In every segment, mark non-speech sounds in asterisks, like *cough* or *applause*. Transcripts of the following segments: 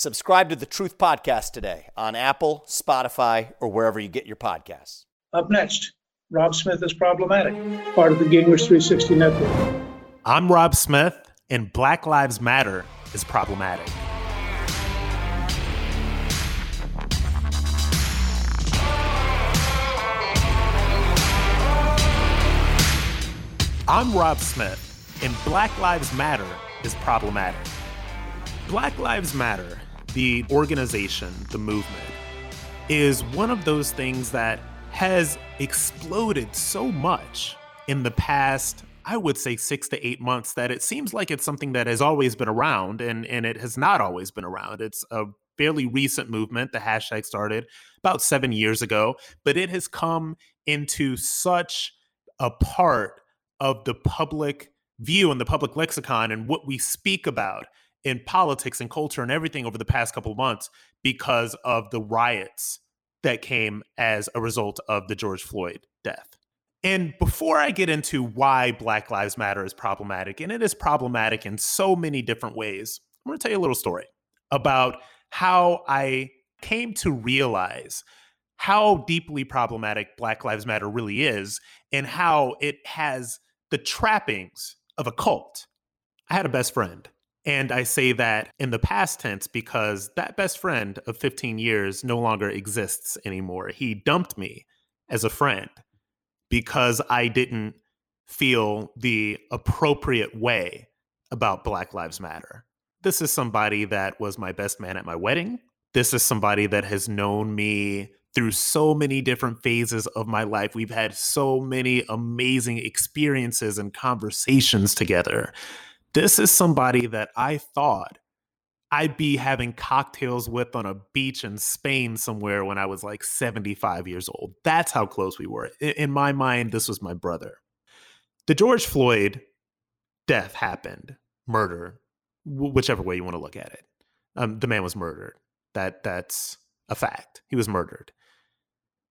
Subscribe to the Truth Podcast today on Apple, Spotify, or wherever you get your podcasts. Up next, Rob Smith is problematic, part of the Gingrich 360 network. I'm Rob Smith, and Black Lives Matter is problematic. I'm Rob Smith, and Black Lives Matter is problematic. Black Lives Matter the organization, the movement, is one of those things that has exploded so much in the past, I would say six to eight months, that it seems like it's something that has always been around and, and it has not always been around. It's a fairly recent movement. The hashtag started about seven years ago, but it has come into such a part of the public view and the public lexicon and what we speak about in politics and culture and everything over the past couple months because of the riots that came as a result of the George Floyd death. And before I get into why Black Lives Matter is problematic, and it is problematic in so many different ways, I'm going to tell you a little story about how I came to realize how deeply problematic Black Lives Matter really is and how it has the trappings of a cult. I had a best friend and I say that in the past tense because that best friend of 15 years no longer exists anymore. He dumped me as a friend because I didn't feel the appropriate way about Black Lives Matter. This is somebody that was my best man at my wedding. This is somebody that has known me through so many different phases of my life. We've had so many amazing experiences and conversations together this is somebody that I thought I'd be having cocktails with on a beach in Spain somewhere when I was like 75 years old. That's how close we were. In my mind, this was my brother. The George Floyd death happened, murder, whichever way you want to look at it. Um, the man was murdered. That that's a fact. He was murdered.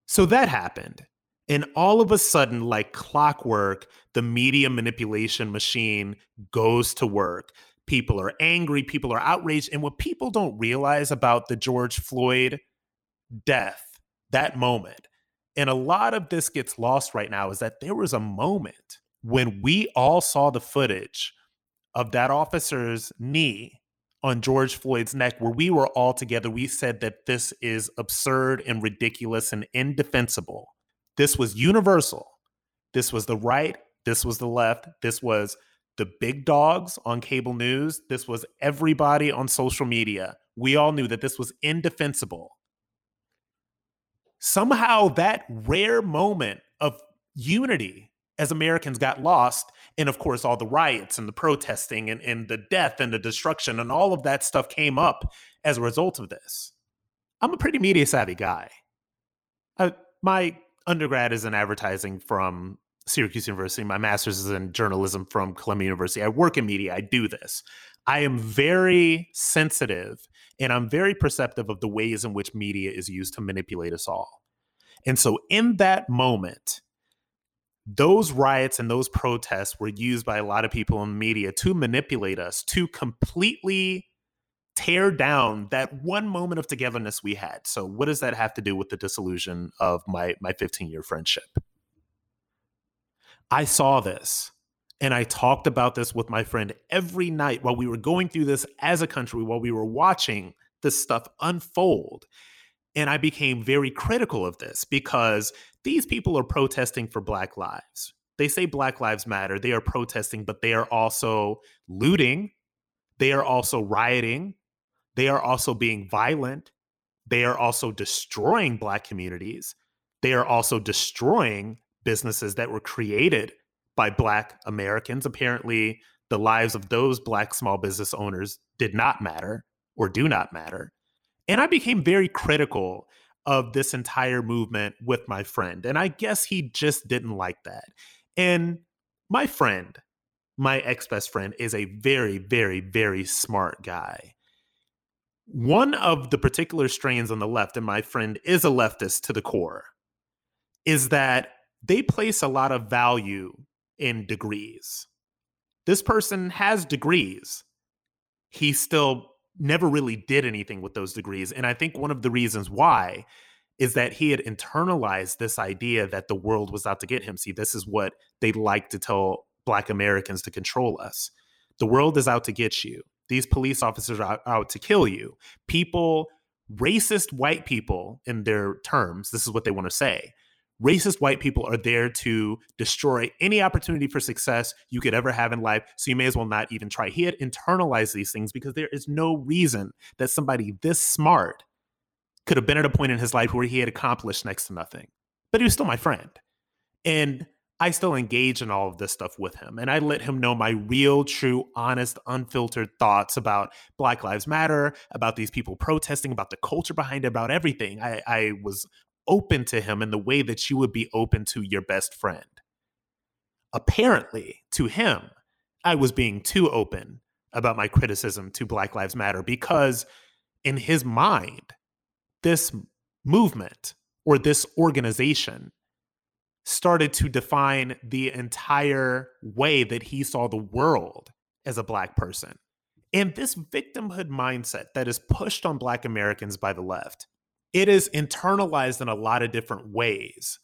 So that happened. And all of a sudden, like clockwork, the media manipulation machine goes to work. People are angry, people are outraged. And what people don't realize about the George Floyd death, that moment, and a lot of this gets lost right now, is that there was a moment when we all saw the footage of that officer's knee on George Floyd's neck, where we were all together. We said that this is absurd and ridiculous and indefensible this was universal. This was the right. This was the left. This was the big dogs on cable news. This was everybody on social media we all knew that this was indefensible. Somehow, that rare moment of unity as Americans got lost, and of course, all the riots and the protesting and, and the death and the destruction and all of that stuff came up as a result of this. I'm a pretty media savvy guy. I, my undergrad is in advertising from Syracuse University. My master's is in journalism from Columbia University. I work in media. I do this. I am very sensitive and I'm very perceptive of the ways in which media is used to manipulate us all. And so, in that moment, those riots and those protests were used by a lot of people in media to manipulate us, to completely tear down that one moment of togetherness we had. So, what does that have to do with the disillusion of my my 15 year friendship? I saw this and I talked about this with my friend every night while we were going through this as a country, while we were watching this stuff unfold. And I became very critical of this because these people are protesting for Black lives. They say Black Lives Matter. They are protesting, but they are also looting. They are also rioting. They are also being violent. They are also destroying Black communities. They are also destroying businesses that were created by Black Americans. Apparently, the lives of those Black small business owners did not matter or do not matter. And I became very critical of this entire movement with my friend. And I guess he just didn't like that. And my friend, my ex best friend, is a very, very, very smart guy. One of the particular strains on the left, and my friend is a leftist to the core, is that they place a lot of value in degrees. This person has degrees. He still never really did anything with those degrees. And I think one of the reasons why is that he had internalized this idea that the world was out to get him. See, this is what they like to tell Black Americans to control us. The world is out to get you. These police officers are out to kill you. People, racist white people, in their terms, this is what they want to say racist white people are there to destroy any opportunity for success you could ever have in life. So you may as well not even try. He had internalized these things because there is no reason that somebody this smart could have been at a point in his life where he had accomplished next to nothing. But he was still my friend. And I still engage in all of this stuff with him. And I let him know my real, true, honest, unfiltered thoughts about Black Lives Matter, about these people protesting, about the culture behind it, about everything. I, I was open to him in the way that you would be open to your best friend. Apparently, to him, I was being too open about my criticism to Black Lives Matter because, in his mind, this movement or this organization started to define the entire way that he saw the world as a Black person. And this victimhood mindset that is pushed on Black Americans by the left it is internalized in a lot of different ways.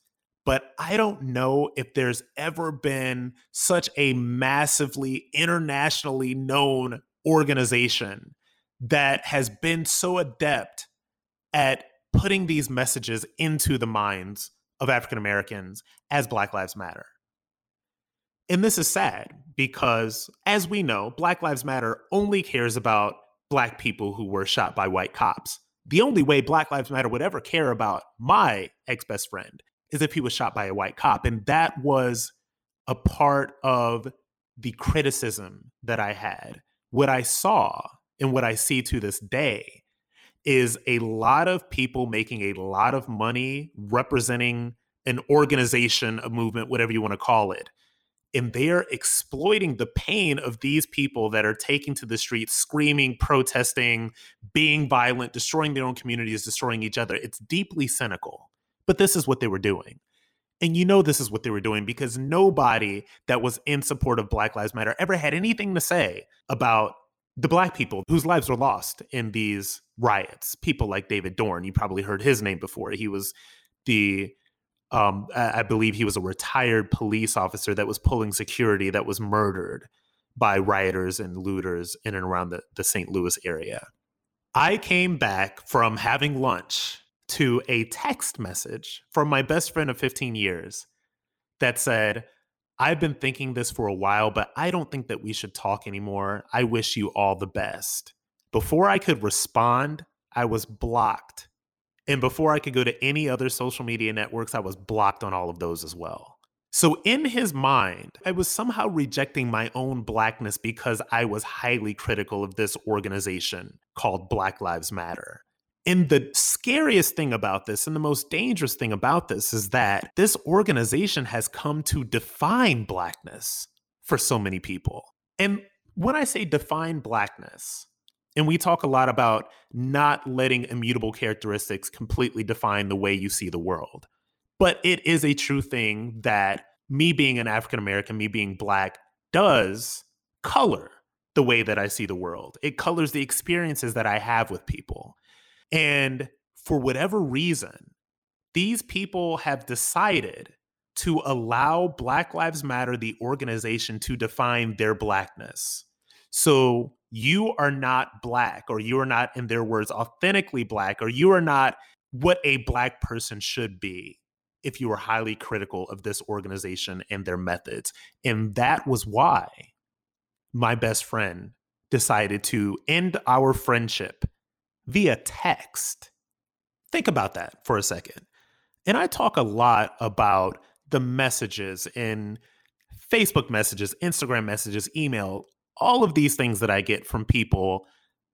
But I don't know if there's ever been such a massively internationally known organization that has been so adept at putting these messages into the minds of African Americans as Black Lives Matter. And this is sad because, as we know, Black Lives Matter only cares about Black people who were shot by white cops the only way Black Lives Matter would ever care about my ex best friend is if he was shot by a white cop. And that was a part of the criticism that I had. What I saw and what I see to this day is a lot of people making a lot of money representing an organization, a movement, whatever you want to call it, and they're exploiting the pain of these people that are taking to the streets, screaming, protesting, being violent, destroying their own communities, destroying each other. It's deeply cynical. But this is what they were doing. And you know this is what they were doing because nobody that was in support of Black Lives Matter ever had anything to say about the black people whose lives were lost in these riots. People like David Dorn, you probably heard his name before. He was the um, I believe he was a retired police officer that was pulling security that was murdered by rioters and looters in and around the, the St. Louis area. I came back from having lunch to a text message from my best friend of 15 years that said, I've been thinking this for a while, but I don't think that we should talk anymore. I wish you all the best. before I could respond, I was blocked. And before I could go to any other social media networks, I was blocked on all of those as well. So, in his mind, I was somehow rejecting my own blackness because I was highly critical of this organization called Black Lives Matter. And the scariest thing about this and the most dangerous thing about this is that this organization has come to define blackness for so many people. And when I say define blackness, and we talk a lot about not letting immutable characteristics completely define the way you see the world. But it is a true thing that me being an African American, me being black, does color the way that I see the world. It colors the experiences that I have with people. And for whatever reason, these people have decided to allow Black Lives Matter, the organization, to define their blackness. So you are not black, or you are not, in their words, authentically black, or you are not what a black person should be if you were highly critical of this organization and their methods. And that was why my best friend decided to end our friendship via text. Think about that for a second. And I talk a lot about the messages in Facebook messages, Instagram messages, email, all of these things that I get from people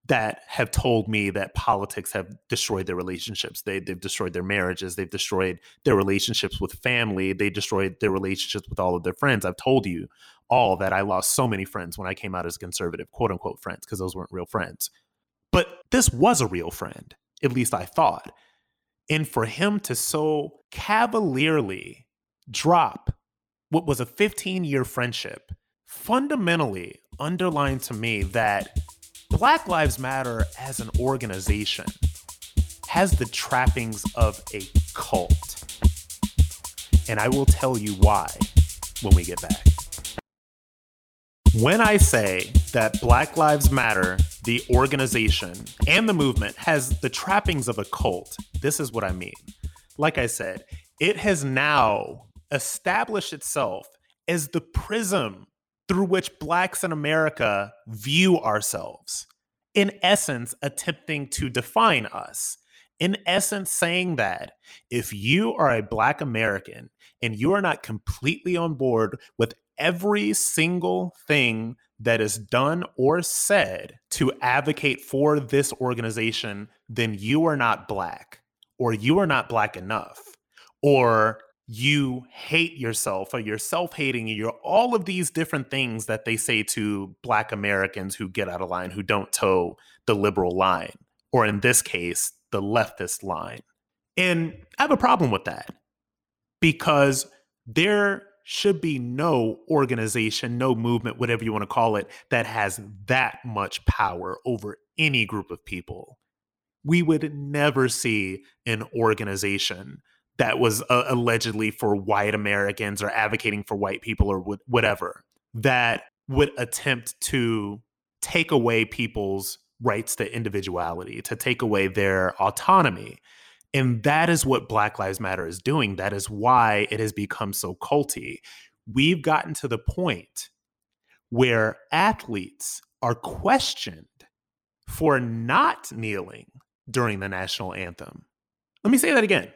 that have told me that politics have destroyed their relationships. They, they've destroyed their marriages. They've destroyed their relationships with family. They destroyed their relationships with all of their friends. I've told you all that I lost so many friends when I came out as conservative, quote unquote friends, because those weren't real friends. But this was a real friend, at least I thought. And for him to so cavalierly drop what was a 15 year friendship fundamentally underlined to me that Black Lives Matter as an organization has the trappings of a cult. And I will tell you why when we get back. When I say that Black Lives Matter, the organization and the movement, has the trappings of a cult, this is what I mean. Like I said, it has now established itself as the prism through which Blacks in America view ourselves. In essence, attempting to define us. In essence, saying that if you are a Black American and you are not completely on board with every single thing that is done or said to advocate for this organization, then you are not Black, or you are not Black enough, or you hate yourself or you're self-hating you're all of these different things that they say to black americans who get out of line who don't toe the liberal line or in this case the leftist line. And i have a problem with that because there should be no organization no movement whatever you want to call it that has that much power over any group of people we would never see an organization that was uh, allegedly for white Americans or advocating for white people or whatever that would attempt to take away people's rights to individuality, to take away their autonomy. And that is what Black Lives Matter is doing. That is why it has become so culty. We've gotten to the point where athletes are questioned for not kneeling during the national anthem. Let me say that again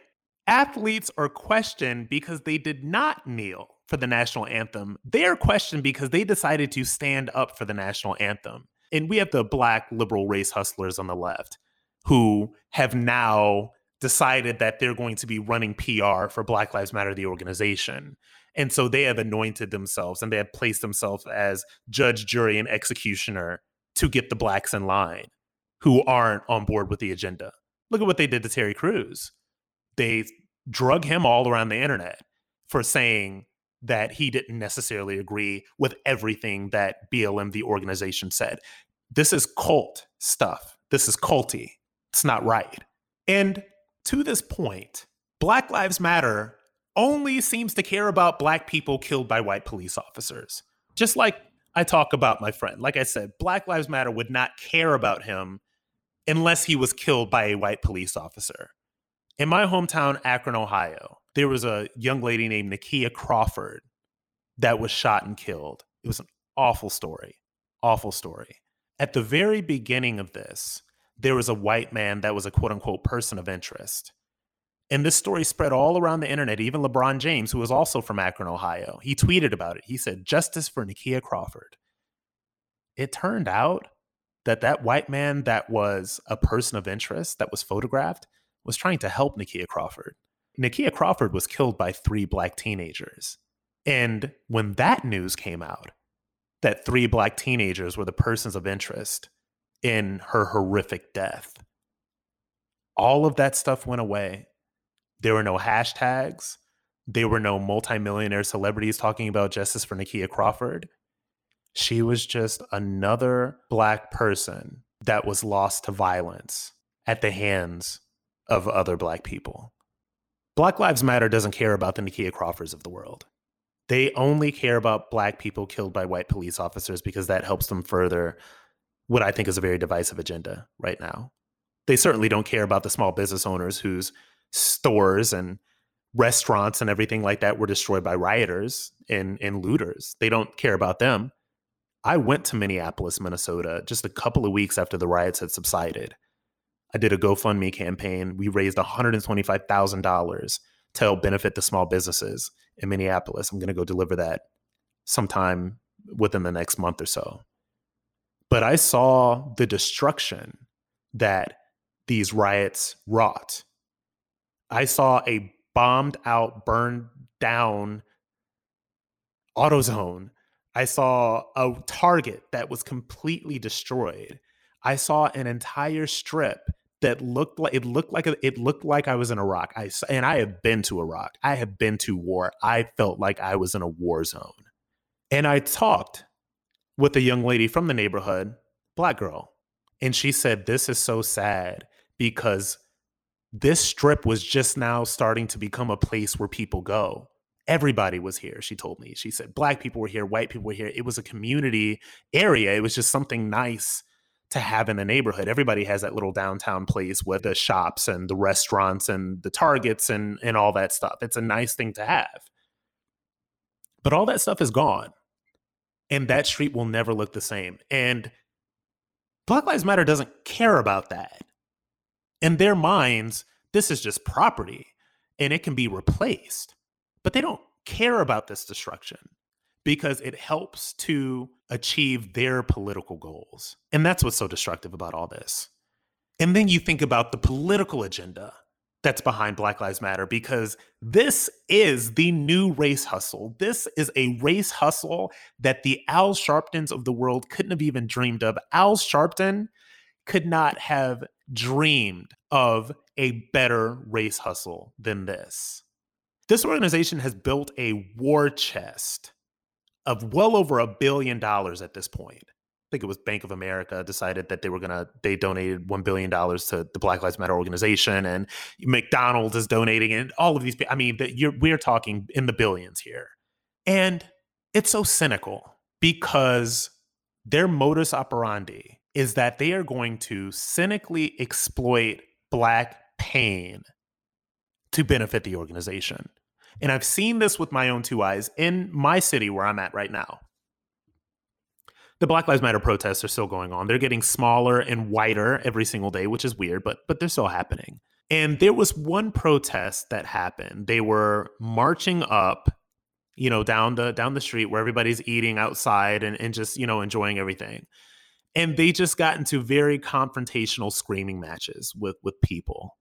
athletes are questioned because they did not kneel for the national anthem. They are questioned because they decided to stand up for the national anthem. And we have the black liberal race hustlers on the left who have now decided that they're going to be running PR for Black Lives Matter, the organization. And so they have anointed themselves and they have placed themselves as judge, jury, and executioner to get the blacks in line who aren't on board with the agenda. Look at what they did to Terry Crews they drug him all around the internet for saying that he didn't necessarily agree with everything that BLM, the organization, said. This is cult stuff. This is culty. It's not right. And to this point, Black Lives Matter only seems to care about black people killed by white police officers. Just like I talk about my friend. Like I said, Black Lives Matter would not care about him unless he was killed by a white police officer. In my hometown, Akron, Ohio, there was a young lady named Nakia Crawford that was shot and killed. It was an awful story. Awful story. At the very beginning of this, there was a white man that was a quote unquote person of interest. And this story spread all around the internet. Even LeBron James, who was also from Akron, Ohio, he tweeted about it. He said, Justice for Nakia Crawford. It turned out that that white man that was a person of interest that was photographed was trying to help Nakia Crawford. Nakia Crawford was killed by three black teenagers. And when that news came out, that three black teenagers were the persons of interest in her horrific death, all of that stuff went away. There were no hashtags. There were no multimillionaire celebrities talking about justice for Nakia Crawford. She was just another black person that was lost to violence at the hands of other black people. Black Lives Matter doesn't care about the Nakia Crawfords of the world. They only care about black people killed by white police officers because that helps them further what I think is a very divisive agenda right now. They certainly don't care about the small business owners whose stores and restaurants and everything like that were destroyed by rioters and, and looters. They don't care about them. I went to Minneapolis, Minnesota, just a couple of weeks after the riots had subsided. I did a GoFundMe campaign. We raised $125,000 to help benefit the small businesses in Minneapolis. I'm going to go deliver that sometime within the next month or so. But I saw the destruction that these riots wrought. I saw a bombed out, burned down AutoZone I saw a target that was completely destroyed. I saw an entire strip that looked like it looked like it looked like I was in Iraq. I and I have been to Iraq. I have been to war. I felt like I was in a war zone. And I talked with a young lady from the neighborhood, black girl, and she said this is so sad because this strip was just now starting to become a place where people go. Everybody was here she told me. She said black people were here white people were here. It was a community area. It was just something nice to have in the neighborhood. Everybody has that little downtown place with the shops and the restaurants and the targets and and all that stuff. It's a nice thing to have. But all that stuff is gone and that street will never look the same and black lives matter doesn't care about that in their minds this is just property and it can be replaced but they don't care about this destruction because it helps to achieve their political goals. And that's what's so destructive about all this. And then you think about the political agenda that's behind Black Lives Matter because this is the new race hustle. This is a race hustle that the Al Sharptons of the world couldn't have even dreamed of. Al Sharpton could not have dreamed of a better race hustle than this. This organization has built a war chest of well over a billion dollars at this point. I think it was Bank of America decided that they were gonna they donated one billion dollars to the Black Lives Matter organization, and McDonald's is donating, and all of these. I mean, we're talking in the billions here, and it's so cynical because their modus operandi is that they are going to cynically exploit black pain to benefit the organization. And I've seen this with my own two eyes in my city where I'm at right now. The Black Lives Matter protests are still going on. They're getting smaller and whiter every single day, which is weird, but but they're still happening. And there was one protest that happened. They were marching up, you know, down the down the street where everybody's eating outside and, and just, you know, enjoying everything. And they just got into very confrontational screaming matches with with people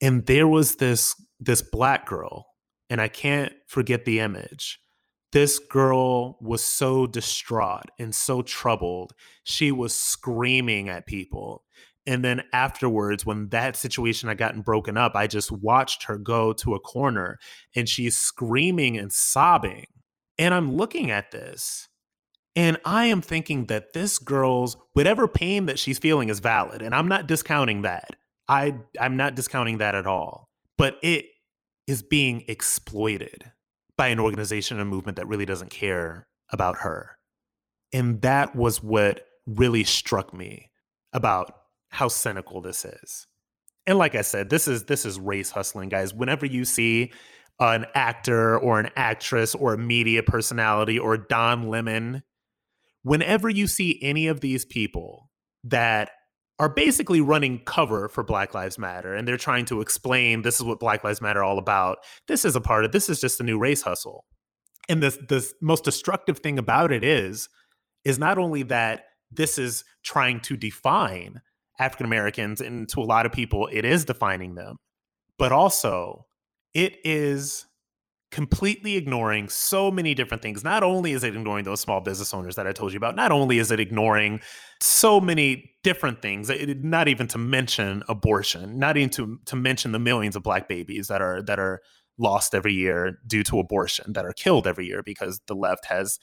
and there was this this black girl and i can't forget the image this girl was so distraught and so troubled. She was screaming at people. And then afterwards when that situation had gotten broken up i just watched her go to a corner and she's screaming and sobbing. And i'm looking at this and i am thinking that this girl's whatever pain that she's feeling is valid. And i'm not discounting that. I I'm not discounting that at all, but it is being exploited by an organization and movement that really doesn't care about her. And that was what really struck me about how cynical this is. And like I said, this is this is race hustling, guys. Whenever you see an actor or an actress or a media personality or Don Lemon whenever you see any of these people that are basically running cover for Black Lives Matter and they're trying to explain this is what Black Lives Matter all about. This is a part of this is just a new race hustle. And the the most destructive thing about it is is not only that this is trying to define African Americans and to a lot of people it is defining them, but also it is completely ignoring so many different things. Not only is it ignoring those small business owners that I told you about, not only is it ignoring so many different things, not even to mention abortion, not even to, to mention the millions of black babies that are that are lost every year due to abortion, that are killed every year because the left has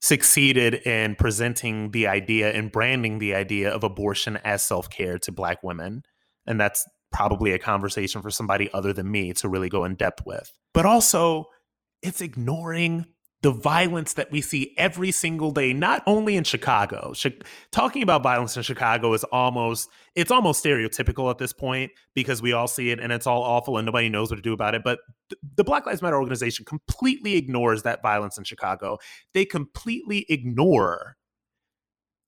succeeded in presenting the idea and branding the idea of abortion as self-care to black women. And that's probably a conversation for somebody other than me to really go in depth with. But also, it's ignoring the violence that we see every single day not only in chicago. Talking about violence in chicago is almost it's almost stereotypical at this point because we all see it and it's all awful and nobody knows what to do about it. But the black lives matter organization completely ignores that violence in chicago. They completely ignore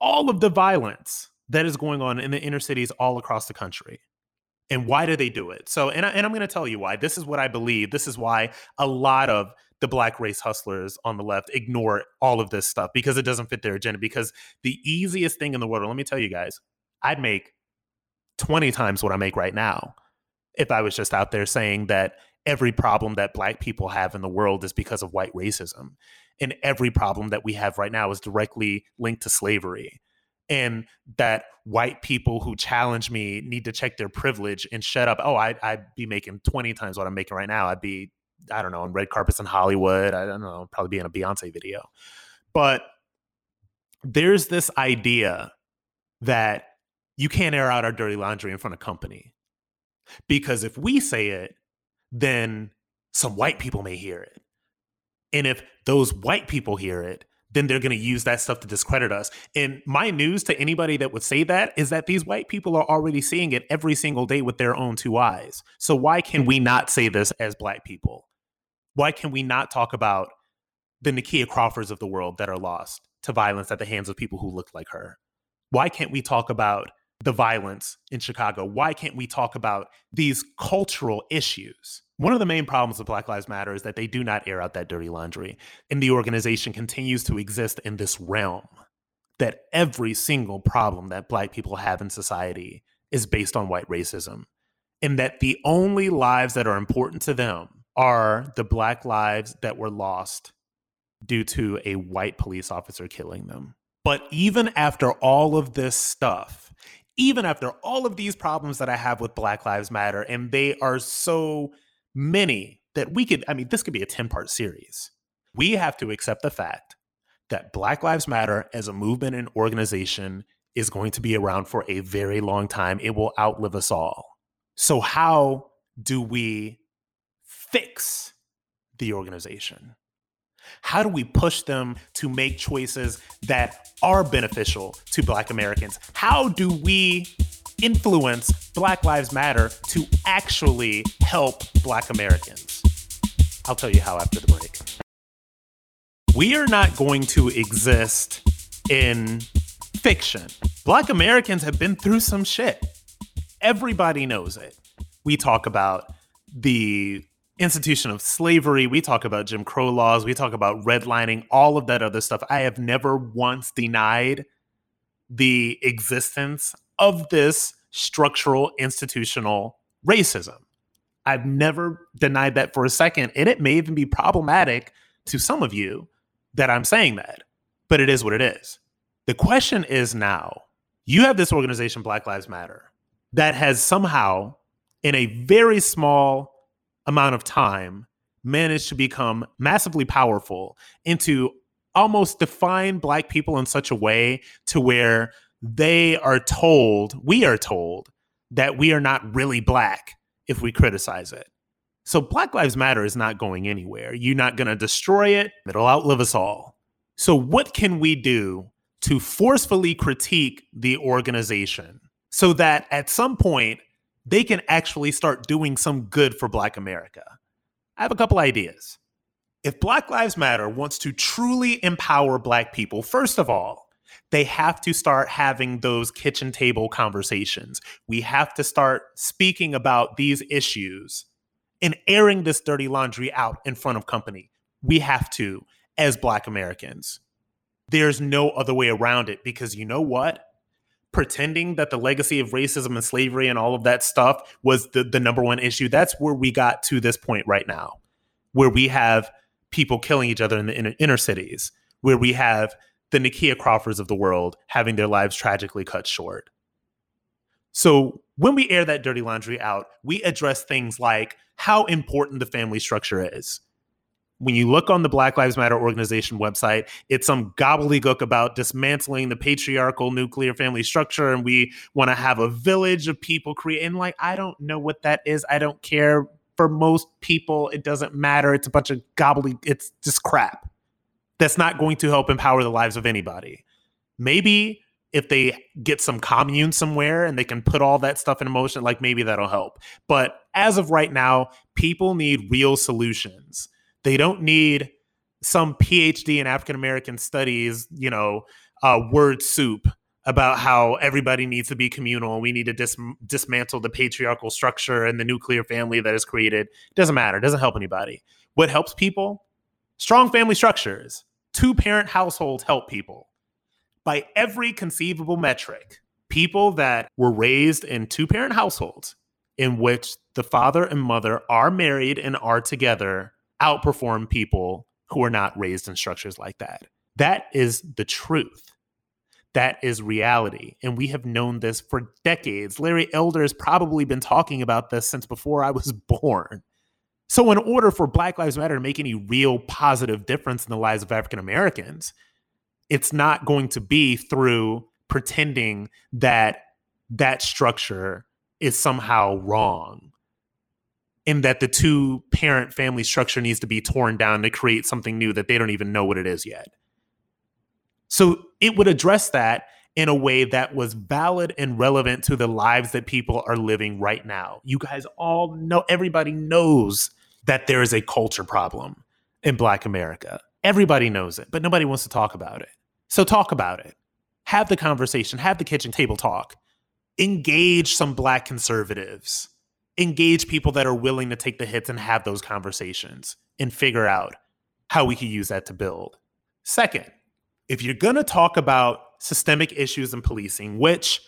all of the violence that is going on in the inner cities all across the country and why do they do it? So, and, I, and I'm going to tell you why. This is what I believe. This is why a lot of the black race hustlers on the left ignore all of this stuff because it doesn't fit their agenda. Because the easiest thing in the world, let me tell you guys, I'd make 20 times what I make right now if I was just out there saying that every problem that black people have in the world is because of white racism. And every problem that we have right now is directly linked to slavery and that white people who challenge me need to check their privilege and shut up. Oh, I, I'd be making 20 times what I'm making right now. I'd be, I don't know, on red carpets in Hollywood. I don't know, probably be in a Beyonce video. But there's this idea that you can't air out our dirty laundry in front of company. Because if we say it, then some white people may hear it. And if those white people hear it, then they're going to use that stuff to discredit us. And my news to anybody that would say that is that these white people are already seeing it every single day with their own two eyes. So why can we not say this as black people? Why can we not talk about the Nakia Crawfords of the world that are lost to violence at the hands of people who look like her? Why can't we talk about the violence in Chicago? Why can't we talk about these cultural issues? One of the main problems with Black Lives Matter is that they do not air out that dirty laundry. And the organization continues to exist in this realm that every single problem that Black people have in society is based on white racism. And that the only lives that are important to them are the Black lives that were lost due to a white police officer killing them. But even after all of this stuff, even after all of these problems that I have with Black Lives Matter, and they are so many that we could, I mean, this could be a 10 part series. We have to accept the fact that Black Lives Matter as a movement and organization is going to be around for a very long time. It will outlive us all. So, how do we fix the organization? How do we push them to make choices that are beneficial to Black Americans? How do we influence Black Lives Matter to actually help Black Americans? I'll tell you how after the break. We are not going to exist in fiction. Black Americans have been through some shit. Everybody knows it. We talk about the institution of slavery. We talk about Jim Crow laws. We talk about redlining, all of that other stuff. I have never once denied the existence of this structural institutional racism. I've never denied that for a second. And it may even be problematic to some of you that I'm saying that, but it is what it is. The question is now you have this organization, Black Lives Matter, that has somehow, in a very small amount of time managed to become massively powerful and to almost define black people in such a way to where they are told, we are told, that we are not really black if we criticize it. So Black Lives Matter is not going anywhere. You're not going to destroy it, it'll outlive us all. So, what can we do to forcefully critique the organization so that at some point they can actually start doing some good for Black America. I have a couple ideas. If Black Lives Matter wants to truly empower Black people, first of all, they have to start having those kitchen table conversations. We have to start speaking about these issues and airing this dirty laundry out in front of company. We have to as Black Americans. There's no other way around it because you know what? Pretending that the legacy of racism and slavery and all of that stuff was the, the number one issue, that's where we got to this point right now, where we have people killing each other in the inner, inner cities, where we have the Nakia Crawfords of the world having their lives tragically cut short. So when we air that dirty laundry out, we address things like how important the family structure is when you look on the Black Lives Matter organization website, it's some gobbledygook about dismantling the patriarchal nuclear family structure, and we want to have a village of people create. And like, I don't know what that is. I don't care. For most people, it doesn't matter. It's a bunch of gobbly. It's just crap. That's not going to help empower the lives of anybody. Maybe if they get some commune somewhere and they can put all that stuff in motion, like maybe that'll help. But as of right now, people need real solutions they don't need some PhD in African American studies, you know, uh, word soup about how everybody needs to be communal. We need to dis- dismantle the patriarchal structure and the nuclear family that is created. Doesn't matter. Doesn't help anybody. What helps people? Strong family structures. Two parent households help people. By every conceivable metric, people that were raised in two parent households in which the father and mother are married and are together outperform people who are not raised in structures like that. That is the truth. That is reality. And we have known this for decades. Larry Elder has probably been talking about this since before I was *laughs* born. So, in order for Black Lives Matter to make any real positive difference in the lives of African Americans, it's not going to be through pretending that that structure is somehow wrong and that the two parent family structure needs to be torn down to create something new that they don't even know what it is yet. So it would address that in a way that was valid and relevant to the lives that people are living right now. You guys all know, everybody knows that there is a culture problem in Black America. Everybody knows it, but nobody wants to talk about it. So talk about it. Have the conversation, have the kitchen table talk. Engage some Black conservatives engage people that are willing to take the hits and have those conversations and figure out how we can use that to build. Second, if you're going to talk about systemic issues in policing, which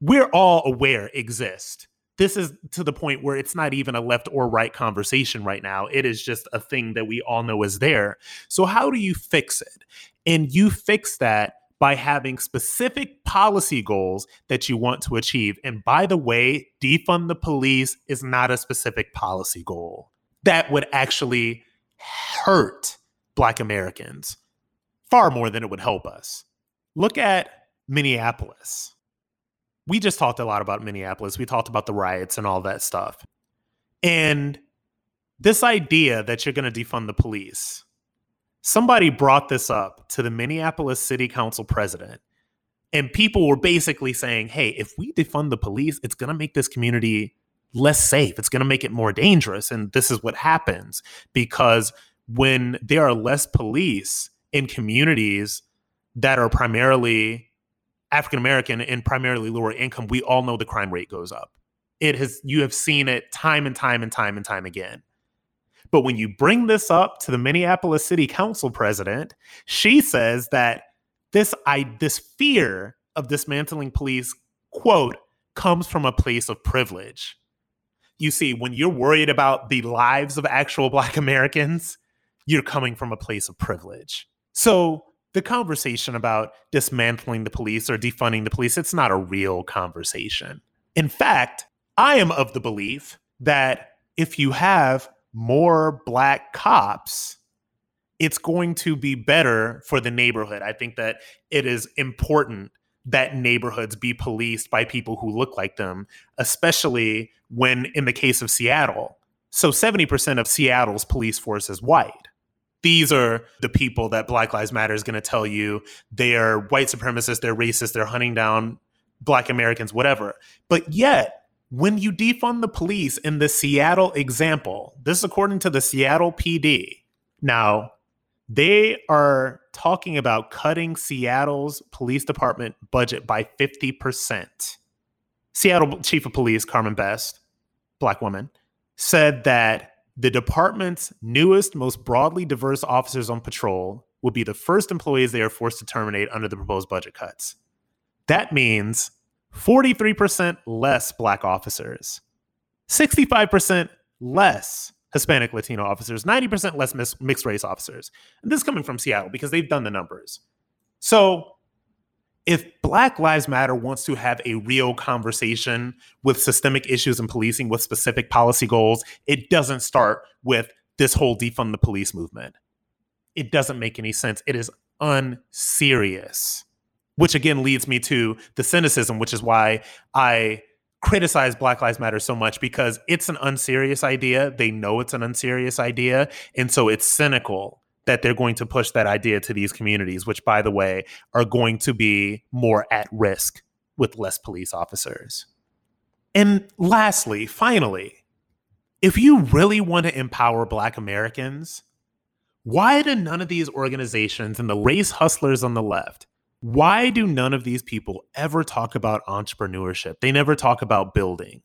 we're all aware exist, this is to the point where it's not even a left or right conversation right now. It is just a thing that we all know is there. So, how do you fix it? And you fix that by having specific policy goals that you want to achieve. And by the way, defund the police is not a specific policy goal. That would actually hurt Black Americans far more than it would help us. Look at Minneapolis. We just talked a lot about Minneapolis. We talked about the riots and all that stuff. And this idea that you're going to defund the police somebody brought this up to the Minneapolis City Council president, and people were basically saying, hey, if we defund the police, it's going to make this community less safe. It's going to make it more dangerous. And this is what happens because when there are less police in communities that are primarily African American and primarily lower income, we all know the crime rate goes up. It has you have seen it time and time and time and time again. But when you bring this up to the Minneapolis City Council president, she says that this I this fear of dismantling police, quote, comes from a place of privilege. You see, when you're worried about the lives of actual black *laughs* Americans, you're coming from a place of privilege. So the conversation about dismantling the police or defunding the police, it's not a real conversation. In fact, I am of the belief that if you have more black cops, it's going to be better for the neighborhood. I think that it is important that neighborhoods be policed by people who look like them, especially when in the case of Seattle. So 70% of Seattle's police force is white. These are the people that Black Lives Matter is going to tell you they are white supremacists, they're racist, they're hunting down black Americans, whatever. But yet, when you defund the police in the Seattle example, this is according to the Seattle PD, Now, they are talking about cutting Seattle's police department budget by 50%. Seattle Chief of Police Carmen Best, black woman, said that the department's newest, most broadly diverse officers on patrol will be the first employees they are forced to terminate under the proposed budget cuts. That means 43% less black officers, 65% less Hispanic Latino officers, 90% less mixed race officers. And this is coming from Seattle because they've done the numbers. So if Black Lives Matter wants to have a real conversation with systemic issues in policing with specific policy goals, it doesn't start with this whole defund the police movement. It doesn't make any sense. It is unserious, which again leads me to the cynicism, which is why I criticize Black Lives Matter so much because it's an unserious idea. They know it's an unserious idea. And so it's cynical that they're going to push that idea to these communities, which, by the way, are going to be more at risk with less police officers. And lastly, finally, if you really want to empower Black Americans, why do none of these organizations and the race hustlers on the left why do none of these people ever talk about entrepreneurship? They never talk about building.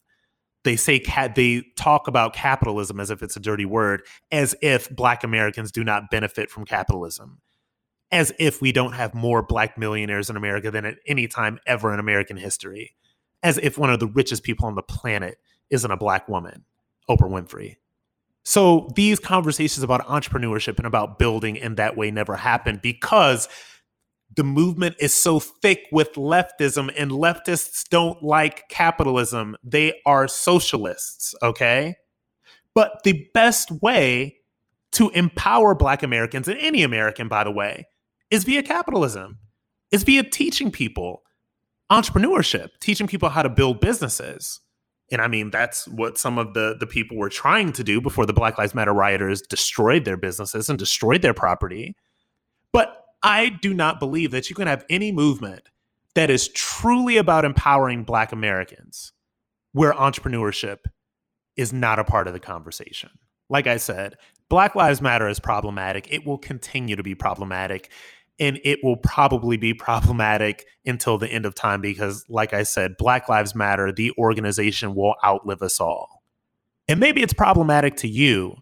They say they talk about capitalism as if it's a dirty word, as if black Americans do not benefit from capitalism. As if we don't have more black millionaires in America than at any time ever in American history. As if one of the richest people on the planet isn't a black woman, Oprah Winfrey. So these conversations about entrepreneurship and about building in that way never happen because the movement is so thick with leftism, and leftists don't like capitalism. They are socialists, okay? But the best way to empower Black Americans, and any American, by the way, is via capitalism, is via teaching people entrepreneurship, teaching people how to build businesses. And I mean, that's what some of the, the people were trying to do before the Black Lives Matter rioters destroyed their businesses and destroyed their property. But I do not believe that you can have any movement that is truly about empowering Black Americans where entrepreneurship is not a part of the conversation. Like I said, Black Lives Matter is problematic. It will continue to be problematic. And it will probably be problematic until the end of time because, like I said, Black Lives Matter, the organization, will outlive us all. And maybe it's problematic to you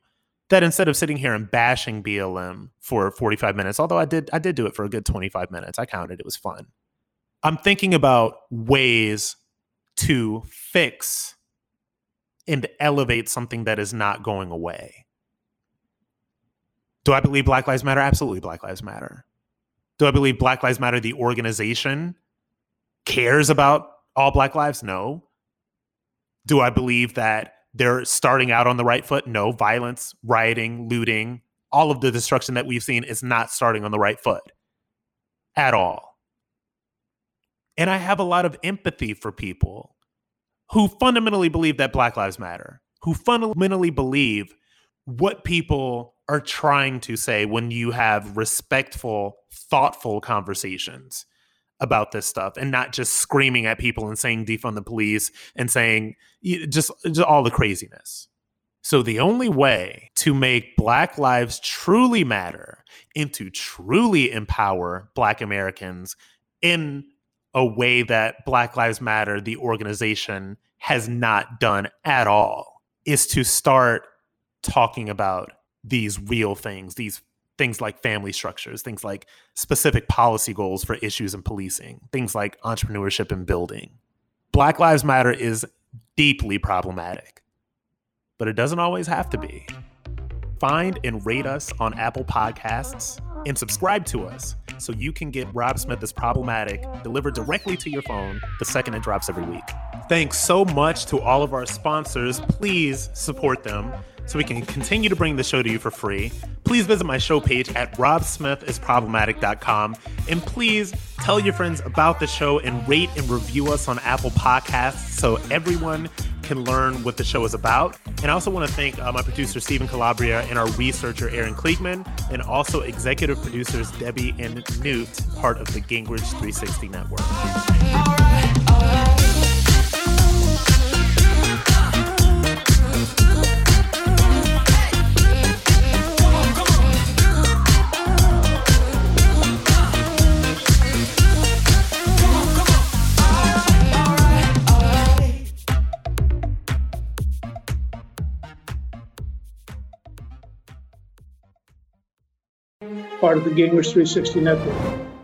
that instead of sitting here and bashing BLM for 45 minutes, although I did I did do it for a good 25 minutes. I counted, it was fun. I'm thinking about ways to fix and elevate something that is not going away. Do I believe Black Lives Matter? Absolutely Black Lives Matter. Do I believe Black Lives Matter the organization cares about all black lives? No. Do I believe that they're starting out on the right foot. No, violence, rioting, looting, all of the destruction that we've seen is not starting on the right foot at all. And I have a lot of empathy for people who fundamentally believe that Black Lives Matter, who fundamentally believe what people are trying to say when you have respectful, thoughtful conversations about this stuff and not just screaming at people and saying defund the police and saying just, just all the craziness. So the only way to make black lives truly matter and to truly empower black Americans in a way that Black Lives Matter the organization has not done at all is to start talking about these real things, these things like family structures, things like specific policy goals for issues in policing, things like entrepreneurship and building. Black Lives Matter is deeply problematic, but it doesn't always have to be. Find and rate us on Apple Podcasts and subscribe to us so you can get Rob Smith is Problematic delivered directly to your phone the second it drops every week. Thanks so much to all of our sponsors. Please support them so we can continue to bring the show to you for free. Please visit my show page at robsmithisproblematic.com and please tell your friends about the show and rate and review us on Apple Podcasts so everyone can learn what the show is about. And I also want to thank uh, my producer, Stephen Calabria, and our researcher, Aaron Kliegman, and also executive producers, Debbie and Newt, part of the Gingrich 360 Network. Part of the Gingrich 360 Network.